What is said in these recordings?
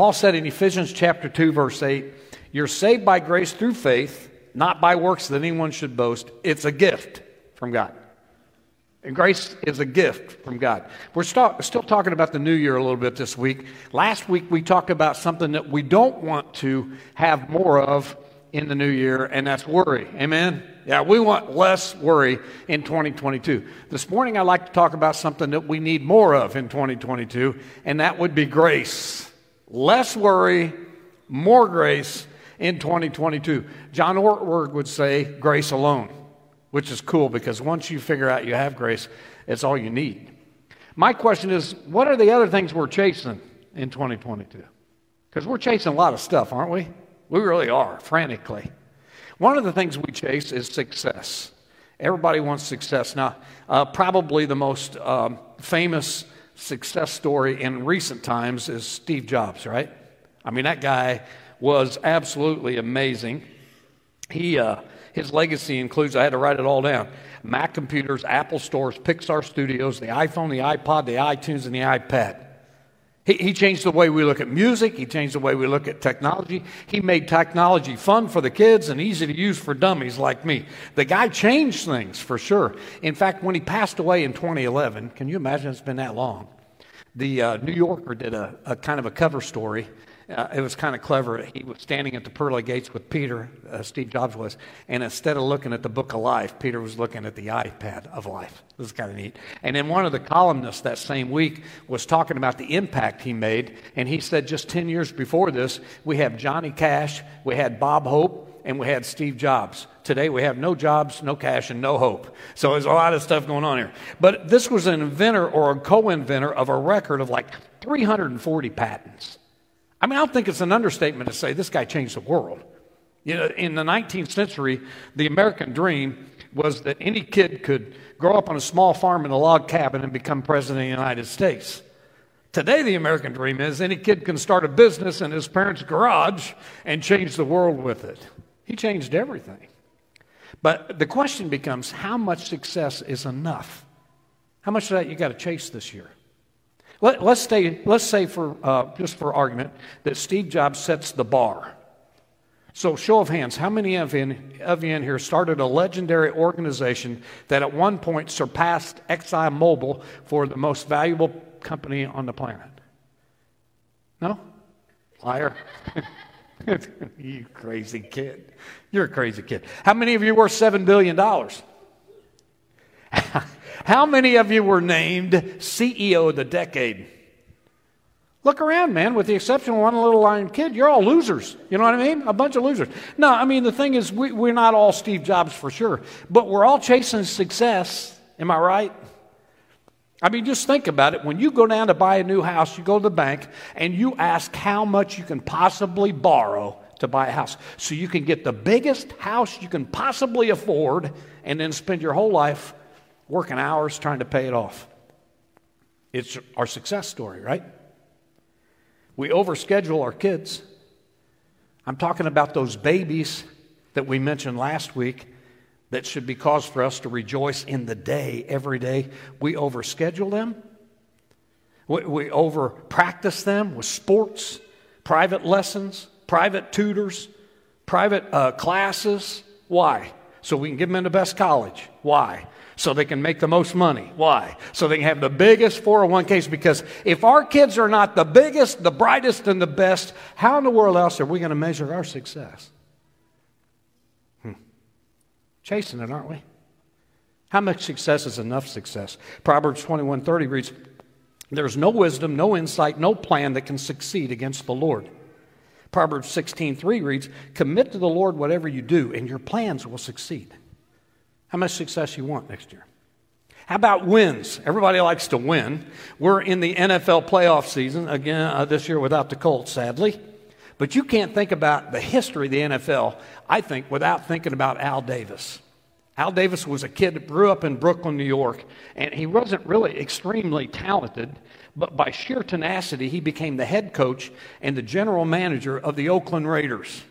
Paul said in Ephesians chapter 2, verse 8, You're saved by grace through faith, not by works that anyone should boast. It's a gift from God. And grace is a gift from God. We're st- still talking about the new year a little bit this week. Last week we talked about something that we don't want to have more of in the new year, and that's worry. Amen? Yeah, we want less worry in 2022. This morning I'd like to talk about something that we need more of in 2022, and that would be grace. Less worry, more grace in 2022. John Ortberg would say, grace alone which is cool because once you figure out you have grace, it's all you need. My question is what are the other things we're chasing in 2022? Because we're chasing a lot of stuff, aren't we? We really are, frantically. One of the things we chase is success. Everybody wants success. Now, uh, probably the most um, famous success story in recent times is Steve Jobs, right? I mean, that guy was absolutely amazing. He, uh, his legacy includes, I had to write it all down Mac computers, Apple stores, Pixar studios, the iPhone, the iPod, the iTunes, and the iPad. He, he changed the way we look at music. He changed the way we look at technology. He made technology fun for the kids and easy to use for dummies like me. The guy changed things for sure. In fact, when he passed away in 2011, can you imagine it's been that long? The uh, New Yorker did a, a kind of a cover story uh, it was kind of clever. He was standing at the pearly gates with Peter, uh, Steve Jobs was, and instead of looking at the book of life, Peter was looking at the iPad of life. This is kind of neat. And then one of the columnists that same week was talking about the impact he made, and he said just 10 years before this, we have Johnny Cash, we had Bob Hope, and we had Steve Jobs. Today we have no jobs, no cash, and no hope. So there's a lot of stuff going on here. But this was an inventor or a co inventor of a record of like 340 patents. I mean, I don't think it's an understatement to say this guy changed the world. You know, in the 19th century, the American dream was that any kid could grow up on a small farm in a log cabin and become president of the United States. Today, the American dream is any kid can start a business in his parents' garage and change the world with it. He changed everything. But the question becomes how much success is enough? How much of that you got to chase this year? Let, us say, let's say for, uh, just for argument, that Steve Jobs sets the bar. So, show of hands, how many of, in, of you in here started a legendary organization that at one point surpassed ExxonMobil for the most valuable company on the planet? No? Liar. you crazy kid. You're a crazy kid. How many of you worth $7 billion? How many of you were named CEO of the decade? Look around, man. With the exception of one little lion kid, you're all losers. You know what I mean? A bunch of losers. No, I mean, the thing is, we, we're not all Steve Jobs for sure, but we're all chasing success. Am I right? I mean, just think about it. When you go down to buy a new house, you go to the bank and you ask how much you can possibly borrow to buy a house. So you can get the biggest house you can possibly afford and then spend your whole life working hours trying to pay it off. It's our success story, right? We overschedule our kids. I'm talking about those babies that we mentioned last week that should be cause for us to rejoice in the day, every day. We overschedule them. We, we over practice them with sports, private lessons, private tutors, private uh, classes. Why? So we can get them into best college. Why? So they can make the most money. Why? So they can have the biggest 401ks. Because if our kids are not the biggest, the brightest, and the best, how in the world else are we going to measure our success? Hmm. Chasing it, aren't we? How much success is enough success? Proverbs 21:30 reads, There's no wisdom, no insight, no plan that can succeed against the Lord. Proverbs 16:3 reads, Commit to the Lord whatever you do, and your plans will succeed. How much success you want next year? How about wins? Everybody likes to win. We're in the NFL playoff season again uh, this year without the Colts, sadly. But you can't think about the history of the NFL, I think, without thinking about Al Davis. Al Davis was a kid that grew up in Brooklyn, New York, and he wasn't really extremely talented, but by sheer tenacity, he became the head coach and the general manager of the Oakland Raiders.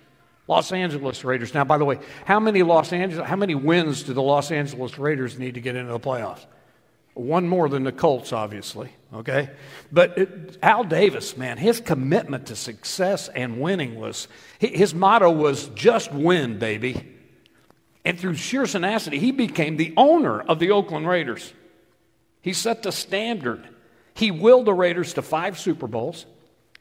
Los Angeles Raiders. Now, by the way, how many Los Angeles, how many wins do the Los Angeles Raiders need to get into the playoffs? one more than the Colts, obviously, okay? But it, Al Davis, man, his commitment to success and winning was, his motto was just win, baby. And through sheer tenacity, he became the owner of the Oakland Raiders. He set the standard. He willed the Raiders to five Super Bowls.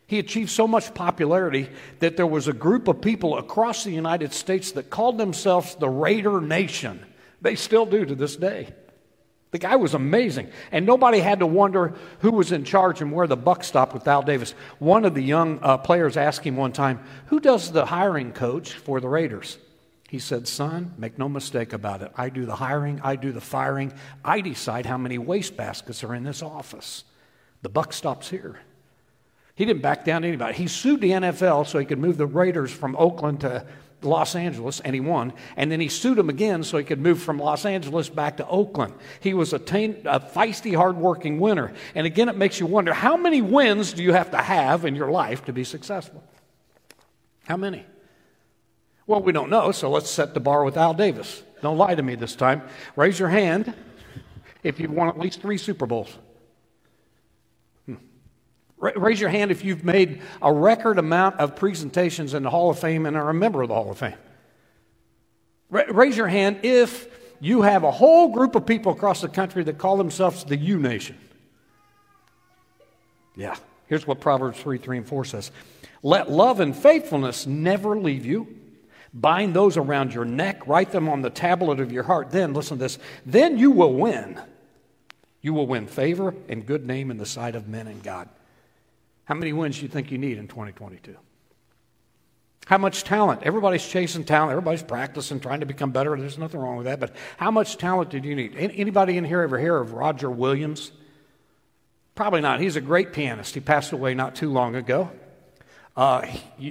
He achieved so much popularity that there was a group of people across the United States that called themselves the Raider Nation. They still do to this day. The guy was amazing. And nobody had to wonder who was in charge and where the buck stopped with Al Davis. One of the young uh, players asked him one time, Who does the hiring coach for the Raiders? He said, Son, make no mistake about it. I do the hiring, I do the firing, I decide how many wastebaskets are in this office. The buck stops here. He didn't back down to anybody. He sued the NFL so he could move the Raiders from Oakland to Los Angeles, and he won. And then he sued them again so he could move from Los Angeles back to Oakland. He was a, a feisty, hardworking winner. And again, it makes you wonder how many wins do you have to have in your life to be successful? How many? Well, we don't know, so let's set the bar with Al Davis. Don't lie to me this time. Raise your hand if you've won at least three Super Bowls. Raise your hand if you've made a record amount of presentations in the Hall of Fame and are a member of the Hall of Fame. Raise your hand if you have a whole group of people across the country that call themselves the U Nation. Yeah, here's what Proverbs 3 3 and 4 says Let love and faithfulness never leave you. Bind those around your neck, write them on the tablet of your heart. Then, listen to this, then you will win. You will win favor and good name in the sight of men and God. How many wins do you think you need in 2022? How much talent? Everybody's chasing talent. Everybody's practicing, trying to become better. There's nothing wrong with that. But how much talent did you need? Anybody in here ever hear of Roger Williams? Probably not. He's a great pianist. He passed away not too long ago. Uh,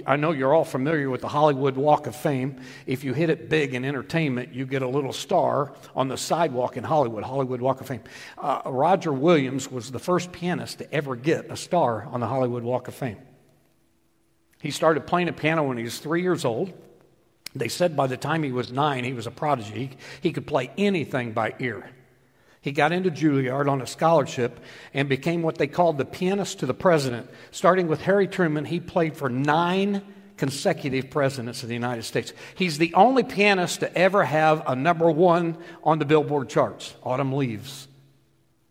I know you're all familiar with the Hollywood Walk of Fame. If you hit it big in entertainment, you get a little star on the sidewalk in Hollywood, Hollywood Walk of Fame. Uh, Roger Williams was the first pianist to ever get a star on the Hollywood Walk of Fame. He started playing the piano when he was three years old. They said by the time he was nine, he was a prodigy. He, he could play anything by ear. He got into Juilliard on a scholarship and became what they called the pianist to the president. Starting with Harry Truman, he played for nine consecutive presidents of the United States. He's the only pianist to ever have a number one on the Billboard charts, Autumn Leaves.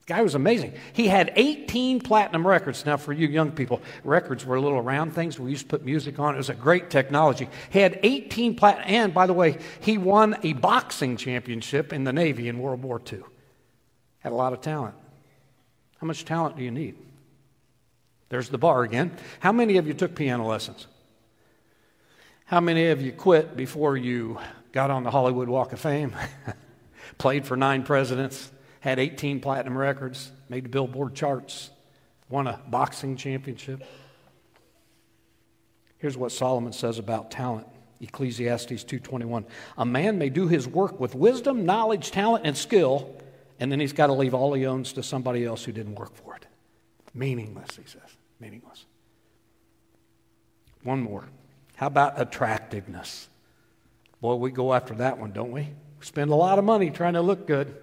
Guy was amazing. He had 18 platinum records. Now, for you young people, records were little round things we used to put music on. It was a great technology. He had 18 platinum, and by the way, he won a boxing championship in the Navy in World War II had a lot of talent. How much talent do you need? There's the bar again. How many of you took piano lessons? How many of you quit before you got on the Hollywood Walk of Fame? Played for nine presidents, had 18 platinum records, made the Billboard charts, won a boxing championship. Here's what Solomon says about talent. Ecclesiastes 2:21. A man may do his work with wisdom, knowledge, talent and skill, and then he's got to leave all he owns to somebody else who didn't work for it. Meaningless, he says. Meaningless. One more. How about attractiveness? Boy, we go after that one, don't we? We spend a lot of money trying to look good.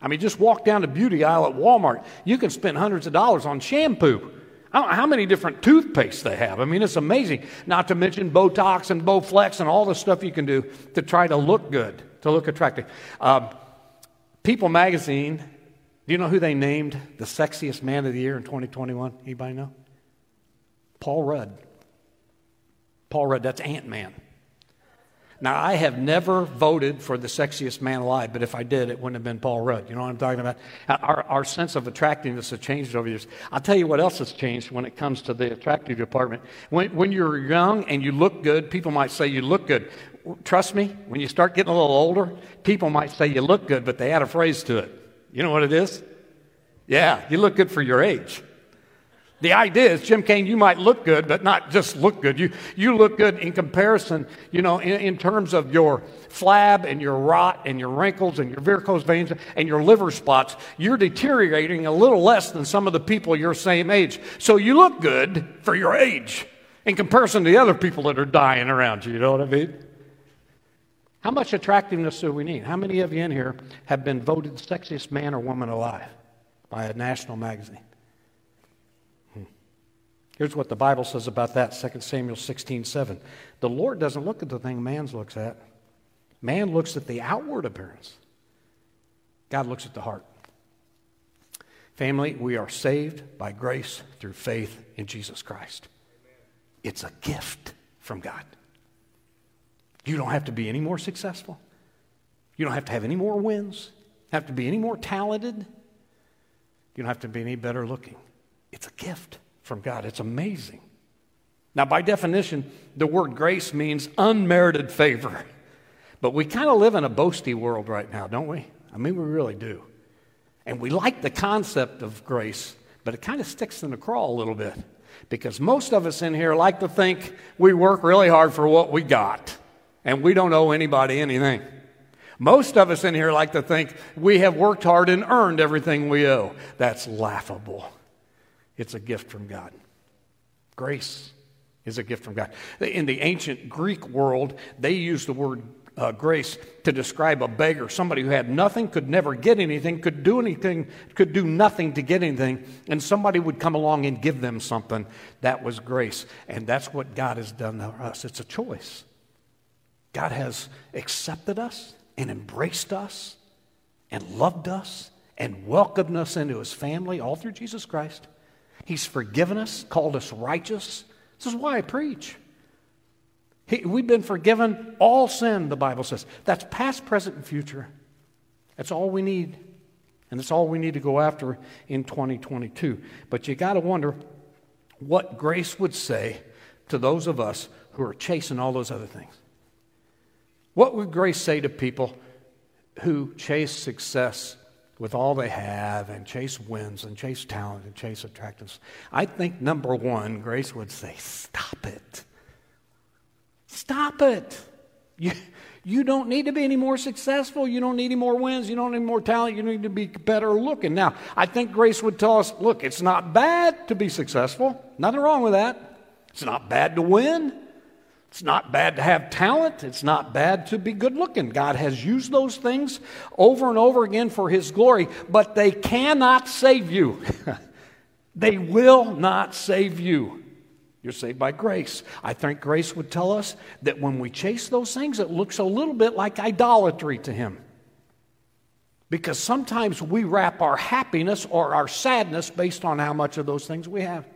I mean, just walk down the beauty aisle at Walmart. You can spend hundreds of dollars on shampoo. I don't know how many different toothpastes they have. I mean, it's amazing. Not to mention Botox and Bowflex and all the stuff you can do to try to look good, to look attractive. Um, People magazine, do you know who they named the sexiest man of the year in 2021? Anybody know? Paul Rudd. Paul Rudd, that's Ant Man. Now, I have never voted for the sexiest man alive, but if I did, it wouldn't have been Paul Rudd. You know what I'm talking about? Our, our sense of attractiveness has changed over the years. I'll tell you what else has changed when it comes to the attractive department. When, when you're young and you look good, people might say you look good trust me, when you start getting a little older, people might say you look good, but they add a phrase to it. You know what it is? Yeah, you look good for your age. The idea is, Jim Kane, you might look good, but not just look good. You, you look good in comparison, you know, in, in terms of your flab and your rot and your wrinkles and your varicose veins and your liver spots. You're deteriorating a little less than some of the people your same age. So you look good for your age in comparison to the other people that are dying around you. You know what I mean? How much attractiveness do we need? How many of you in here have been voted sexiest man or woman alive? by a national magazine. Hmm. Here's what the Bible says about that 2 Samuel 16 7. The Lord doesn't look at the thing man looks at, man looks at the outward appearance. God looks at the heart. Family, we are saved by grace through faith in Jesus Christ. It's a gift from God. You don't have to be any more successful. You don't have to have any more wins. Have to be any more talented. You don't have to be any better looking. It's a gift from God. It's amazing. Now, by definition, the word grace means unmerited favor. But we kind of live in a boasty world right now, don't we? I mean, we really do. And we like the concept of grace, but it kind of sticks in the craw a little bit. Because most of us in here like to think we work really hard for what we got, and we don't owe anybody anything. Most of us in here like to think we have worked hard and earned everything we owe. That's laughable. It's a gift from God. Grace is a gift from God. In the ancient Greek world, they used the word uh, grace to describe a beggar, somebody who had nothing, could never get anything, could do anything, could do nothing to get anything, and somebody would come along and give them something. That was grace. And that's what God has done to us. It's a choice. God has accepted us and embraced us and loved us and welcomed us into his family all through Jesus Christ. He's forgiven us, called us righteous. This is why I preach. He, we've been forgiven all sin, the Bible says. That's past, present, and future. That's all we need. And that's all we need to go after in 2022. But you got to wonder what grace would say to those of us who are chasing all those other things. What would grace say to people who chase success with all they have and chase wins and chase talent and chase attractiveness? I think number one, grace would say, stop it. Stop it. You, you don't need to be any more successful. You don't need any more wins. You don't need more talent. You need to be better looking. Now, I think grace would tell us look, it's not bad to be successful. Nothing wrong with that. It's not bad to win. It's not bad to have talent. It's not bad to be good looking. God has used those things over and over again for His glory, but they cannot save you. they will not save you. You're saved by grace. I think grace would tell us that when we chase those things, it looks a little bit like idolatry to Him. Because sometimes we wrap our happiness or our sadness based on how much of those things we have.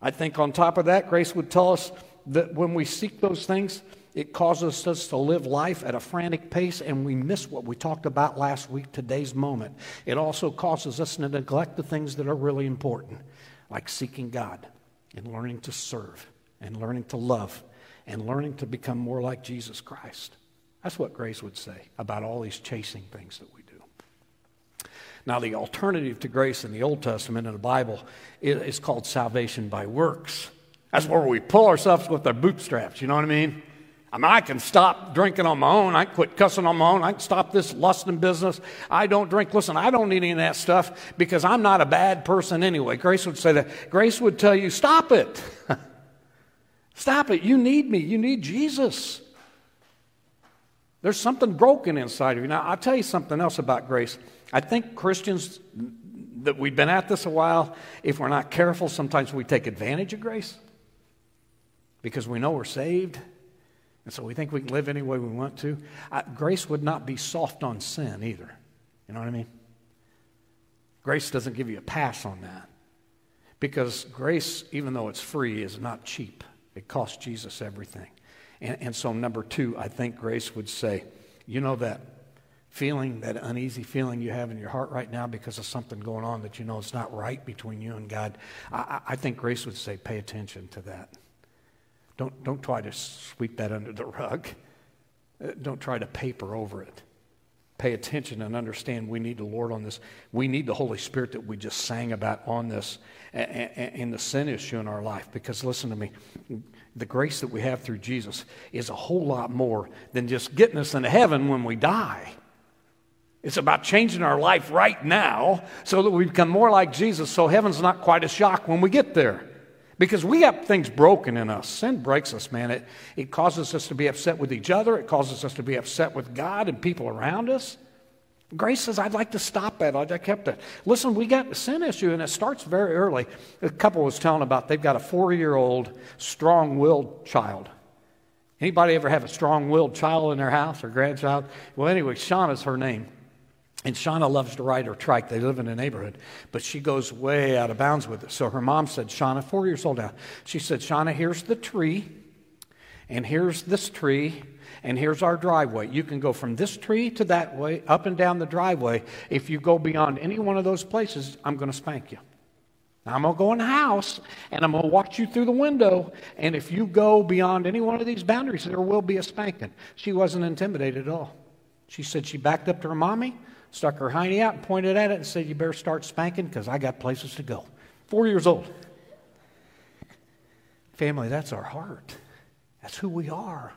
I think on top of that, grace would tell us that when we seek those things, it causes us to live life at a frantic pace and we miss what we talked about last week, today's moment. It also causes us to neglect the things that are really important, like seeking God and learning to serve and learning to love and learning to become more like Jesus Christ. That's what grace would say about all these chasing things that we do. Now, the alternative to grace in the Old Testament in the Bible is called salvation by works. That's where we pull ourselves with our bootstraps, you know what I mean? I mean, I can stop drinking on my own. I can quit cussing on my own. I can stop this lusting business. I don't drink. Listen, I don't need any of that stuff because I'm not a bad person anyway. Grace would say that. Grace would tell you, stop it. stop it. You need me. You need Jesus. There's something broken inside of you. Now, I'll tell you something else about grace. I think Christians that we've been at this a while, if we're not careful, sometimes we take advantage of grace because we know we're saved and so we think we can live any way we want to. I, grace would not be soft on sin either. You know what I mean? Grace doesn't give you a pass on that. Because grace, even though it's free, is not cheap. It costs Jesus everything. And, and so, number two, I think grace would say, you know that feeling, that uneasy feeling you have in your heart right now because of something going on that you know is not right between you and God, I, I think grace would say, pay attention to that. Don't, don't try to sweep that under the rug. Uh, don't try to paper over it. Pay attention and understand we need the Lord on this. We need the Holy Spirit that we just sang about on this and the sin issue in our life. Because listen to me, the grace that we have through Jesus is a whole lot more than just getting us into heaven when we die. It's about changing our life right now so that we become more like Jesus so heaven's not quite a shock when we get there. Because we have things broken in us. Sin breaks us, man. It, it causes us to be upset with each other, it causes us to be upset with God and people around us. Grace says, I'd like to stop that. I kept it. Listen, we got a sin issue, and it starts very early. A couple was telling about they've got a four year old, strong willed child. Anybody ever have a strong willed child in their house or grandchild? Well, anyway, Shauna's her name. And Shauna loves to ride her trike. They live in a neighborhood, but she goes way out of bounds with it. So her mom said, Shauna, four years old now, she said, Shauna, here's the tree, and here's this tree, and here's our driveway. You can go from this tree to that way, up and down the driveway. If you go beyond any one of those places, I'm going to spank you. I'm going to go in the house and I'm going to watch you through the window. And if you go beyond any one of these boundaries, there will be a spanking. She wasn't intimidated at all. She said she backed up to her mommy, stuck her hiney out, and pointed at it and said, You better start spanking because I got places to go. Four years old. Family, that's our heart. That's who we are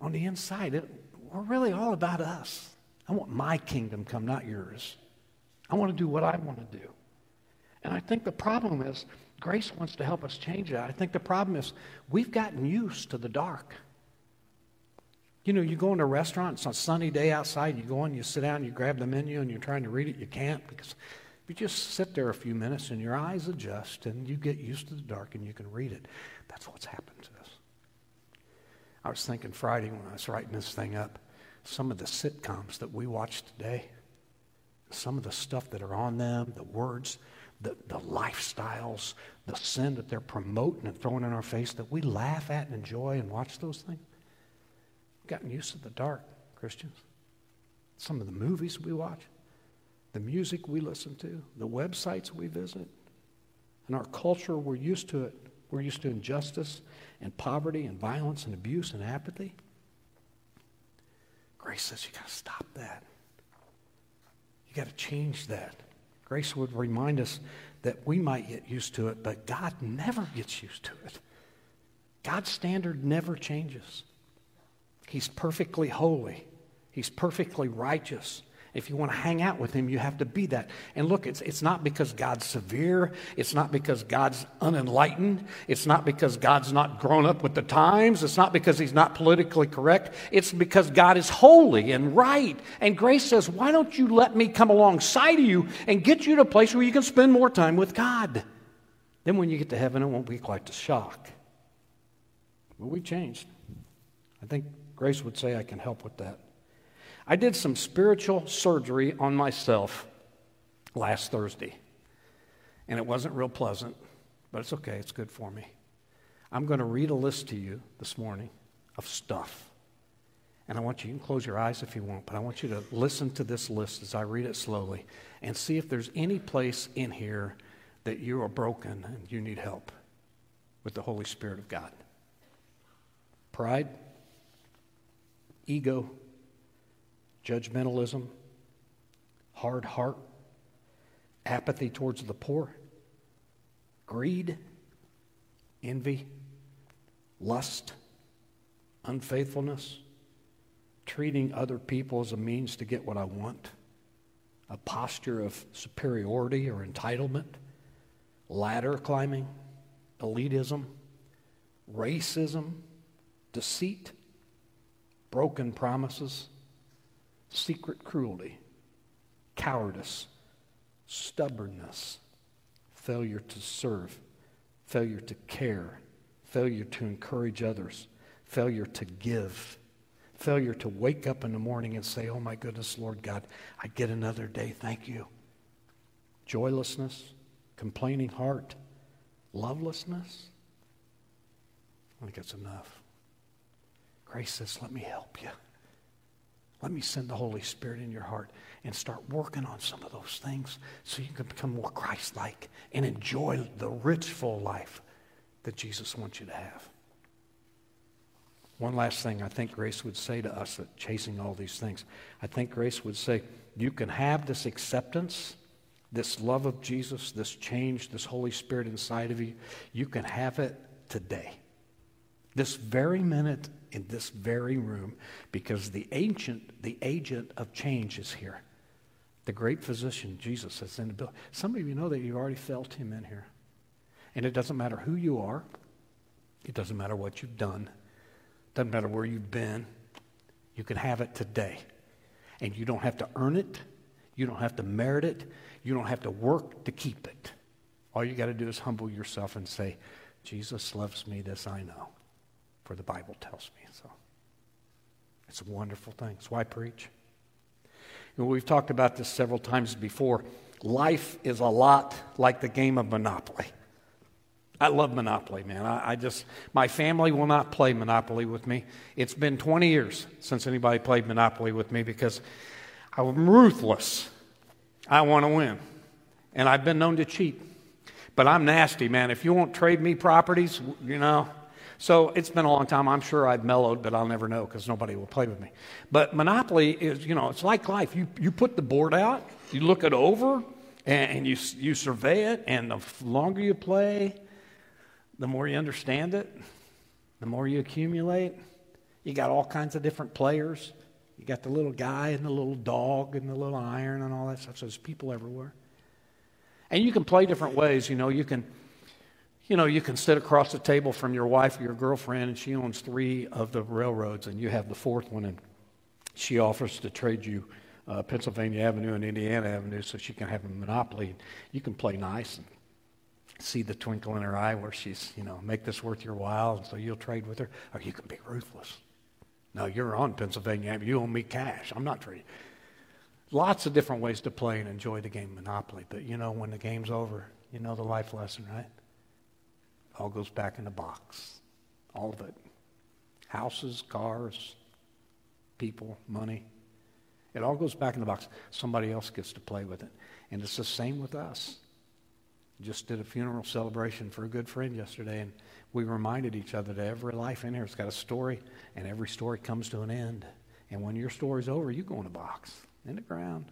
on the inside. It, we're really all about us. I want my kingdom come, not yours. I want to do what I want to do. And I think the problem is, grace wants to help us change that. I think the problem is, we've gotten used to the dark. You know, you go into a restaurant, it's a sunny day outside, you go in, you sit down, you grab the menu, and you're trying to read it, you can't because you just sit there a few minutes and your eyes adjust and you get used to the dark and you can read it. That's what's happened to us. I was thinking Friday when I was writing this thing up, some of the sitcoms that we watch today, some of the stuff that are on them, the words, the, the lifestyles, the sin that they're promoting and throwing in our face that we laugh at and enjoy and watch those things. Gotten used to the dark, Christians. Some of the movies we watch, the music we listen to, the websites we visit. In our culture, we're used to it. We're used to injustice and poverty and violence and abuse and apathy. Grace says you got to stop that. You got to change that. Grace would remind us that we might get used to it, but God never gets used to it. God's standard never changes. He's perfectly holy, He's perfectly righteous. If you want to hang out with him, you have to be that. And look, it's, it's not because God's severe. It's not because God's unenlightened. It's not because God's not grown up with the times. It's not because he's not politically correct. It's because God is holy and right. And grace says, why don't you let me come alongside of you and get you to a place where you can spend more time with God? Then when you get to heaven, it won't be quite the shock. But we changed. I think grace would say I can help with that. I did some spiritual surgery on myself last Thursday. And it wasn't real pleasant, but it's okay. It's good for me. I'm going to read a list to you this morning of stuff. And I want you, you can close your eyes if you want, but I want you to listen to this list as I read it slowly and see if there's any place in here that you are broken and you need help with the Holy Spirit of God. Pride, ego, judgmentalism, hard heart, apathy towards the poor, greed, envy, lust, unfaithfulness, treating other people as a means to get what I want, a posture of superiority or entitlement, ladder climbing, elitism, racism, deceit, broken promises secret cruelty, cowardice, stubbornness, failure to serve, failure to care, failure to encourage others, failure to give, failure to wake up in the morning and say, Oh my goodness, Lord God, I get another day. Thank you. Joylessness, complaining heart, lovelessness. I think that's enough. Grace says, Let me help you. Let me send the Holy Spirit in your heart and start working on some of those things so you can become more Christ like and enjoy the rich, full life that Jesus wants you to have. One last thing I think Grace would say to us that chasing all these things, I think Grace would say, you can have this acceptance, this love of Jesus, this change, this Holy Spirit inside of you. You can have it today. This very minute in this very room because the ancient, the agent of change is here. The great physician, Jesus, is in the building. Some of you know that you already felt him in here. And it doesn't matter who you are, it doesn't matter what you've done, it doesn't matter where you've been. You can have it today. And you don't have to earn it, you don't have to merit it, you don't have to work to keep it. All you got to do is humble yourself and say, Jesus loves me, this I know, for the Bible tells me so. It's a wonderful thing. That's why I preach. Know, we've talked about this several times before. Life is a lot like the game of Monopoly. I love Monopoly, man. I, I, just, my family will not play Monopoly with me. It's been 20 years since anybody played Monopoly with me because I'm ruthless. I want to win. And I've been known to cheat. But I'm nasty, man. If you won't trade me properties, you know. So it's been a long time. I'm sure I've mellowed, but I'll never know because nobody will play with me. But Monopoly is, you know, it's like life. You, you put the board out, you look it over, and, and you, you survey it, and the longer you play, the more you understand it, the more you accumulate. You got all kinds of different players. You got the little guy and the little dog and the little iron and all that stuff. So there's people everywhere. And you can play different ways. You know, you can, you know, you can sit across the table from your wife or your girlfriend, and she owns three of the railroads, and you have the fourth one, and she offers to trade you uh, Pennsylvania Avenue and Indiana Avenue so she can have a monopoly. You can play nice and see the twinkle in her eye where she's, you know, make this worth your while, and so you'll trade with her. Or you can be ruthless. No, you're on Pennsylvania Avenue. You owe me cash. I'm not trading. Lots of different ways to play and enjoy the game Monopoly. But you know, when the game's over, you know the life lesson, right? All goes back in the box. All of it. Houses, cars, people, money. It all goes back in the box. Somebody else gets to play with it. And it's the same with us. Just did a funeral celebration for a good friend yesterday, and we reminded each other that every life in here has got a story, and every story comes to an end. And when your story's over, you go in a box, in the ground.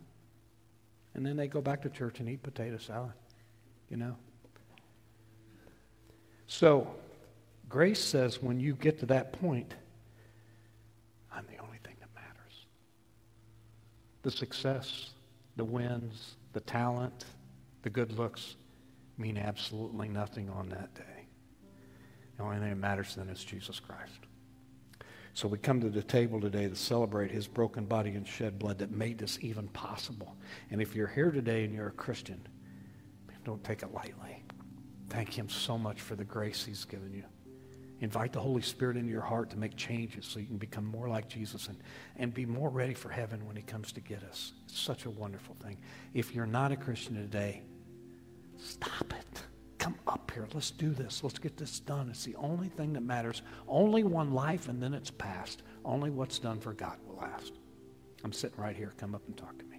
And then they go back to church and eat potato salad, you know? So, grace says when you get to that point, I'm the only thing that matters. The success, the wins, the talent, the good looks, mean absolutely nothing on that day. The only thing that matters then is Jesus Christ. So we come to the table today to celebrate his broken body and shed blood that made this even possible. And if you're here today and you're a Christian, don't take it lightly. Thank him so much for the grace he's given you. Invite the Holy Spirit into your heart to make changes so you can become more like Jesus and, and be more ready for heaven when he comes to get us. It's such a wonderful thing. If you're not a Christian today, Stop it. Come up here. Let's do this. Let's get this done. It's the only thing that matters. Only one life and then it's past. Only what's done for God will last. I'm sitting right here. Come up and talk to me.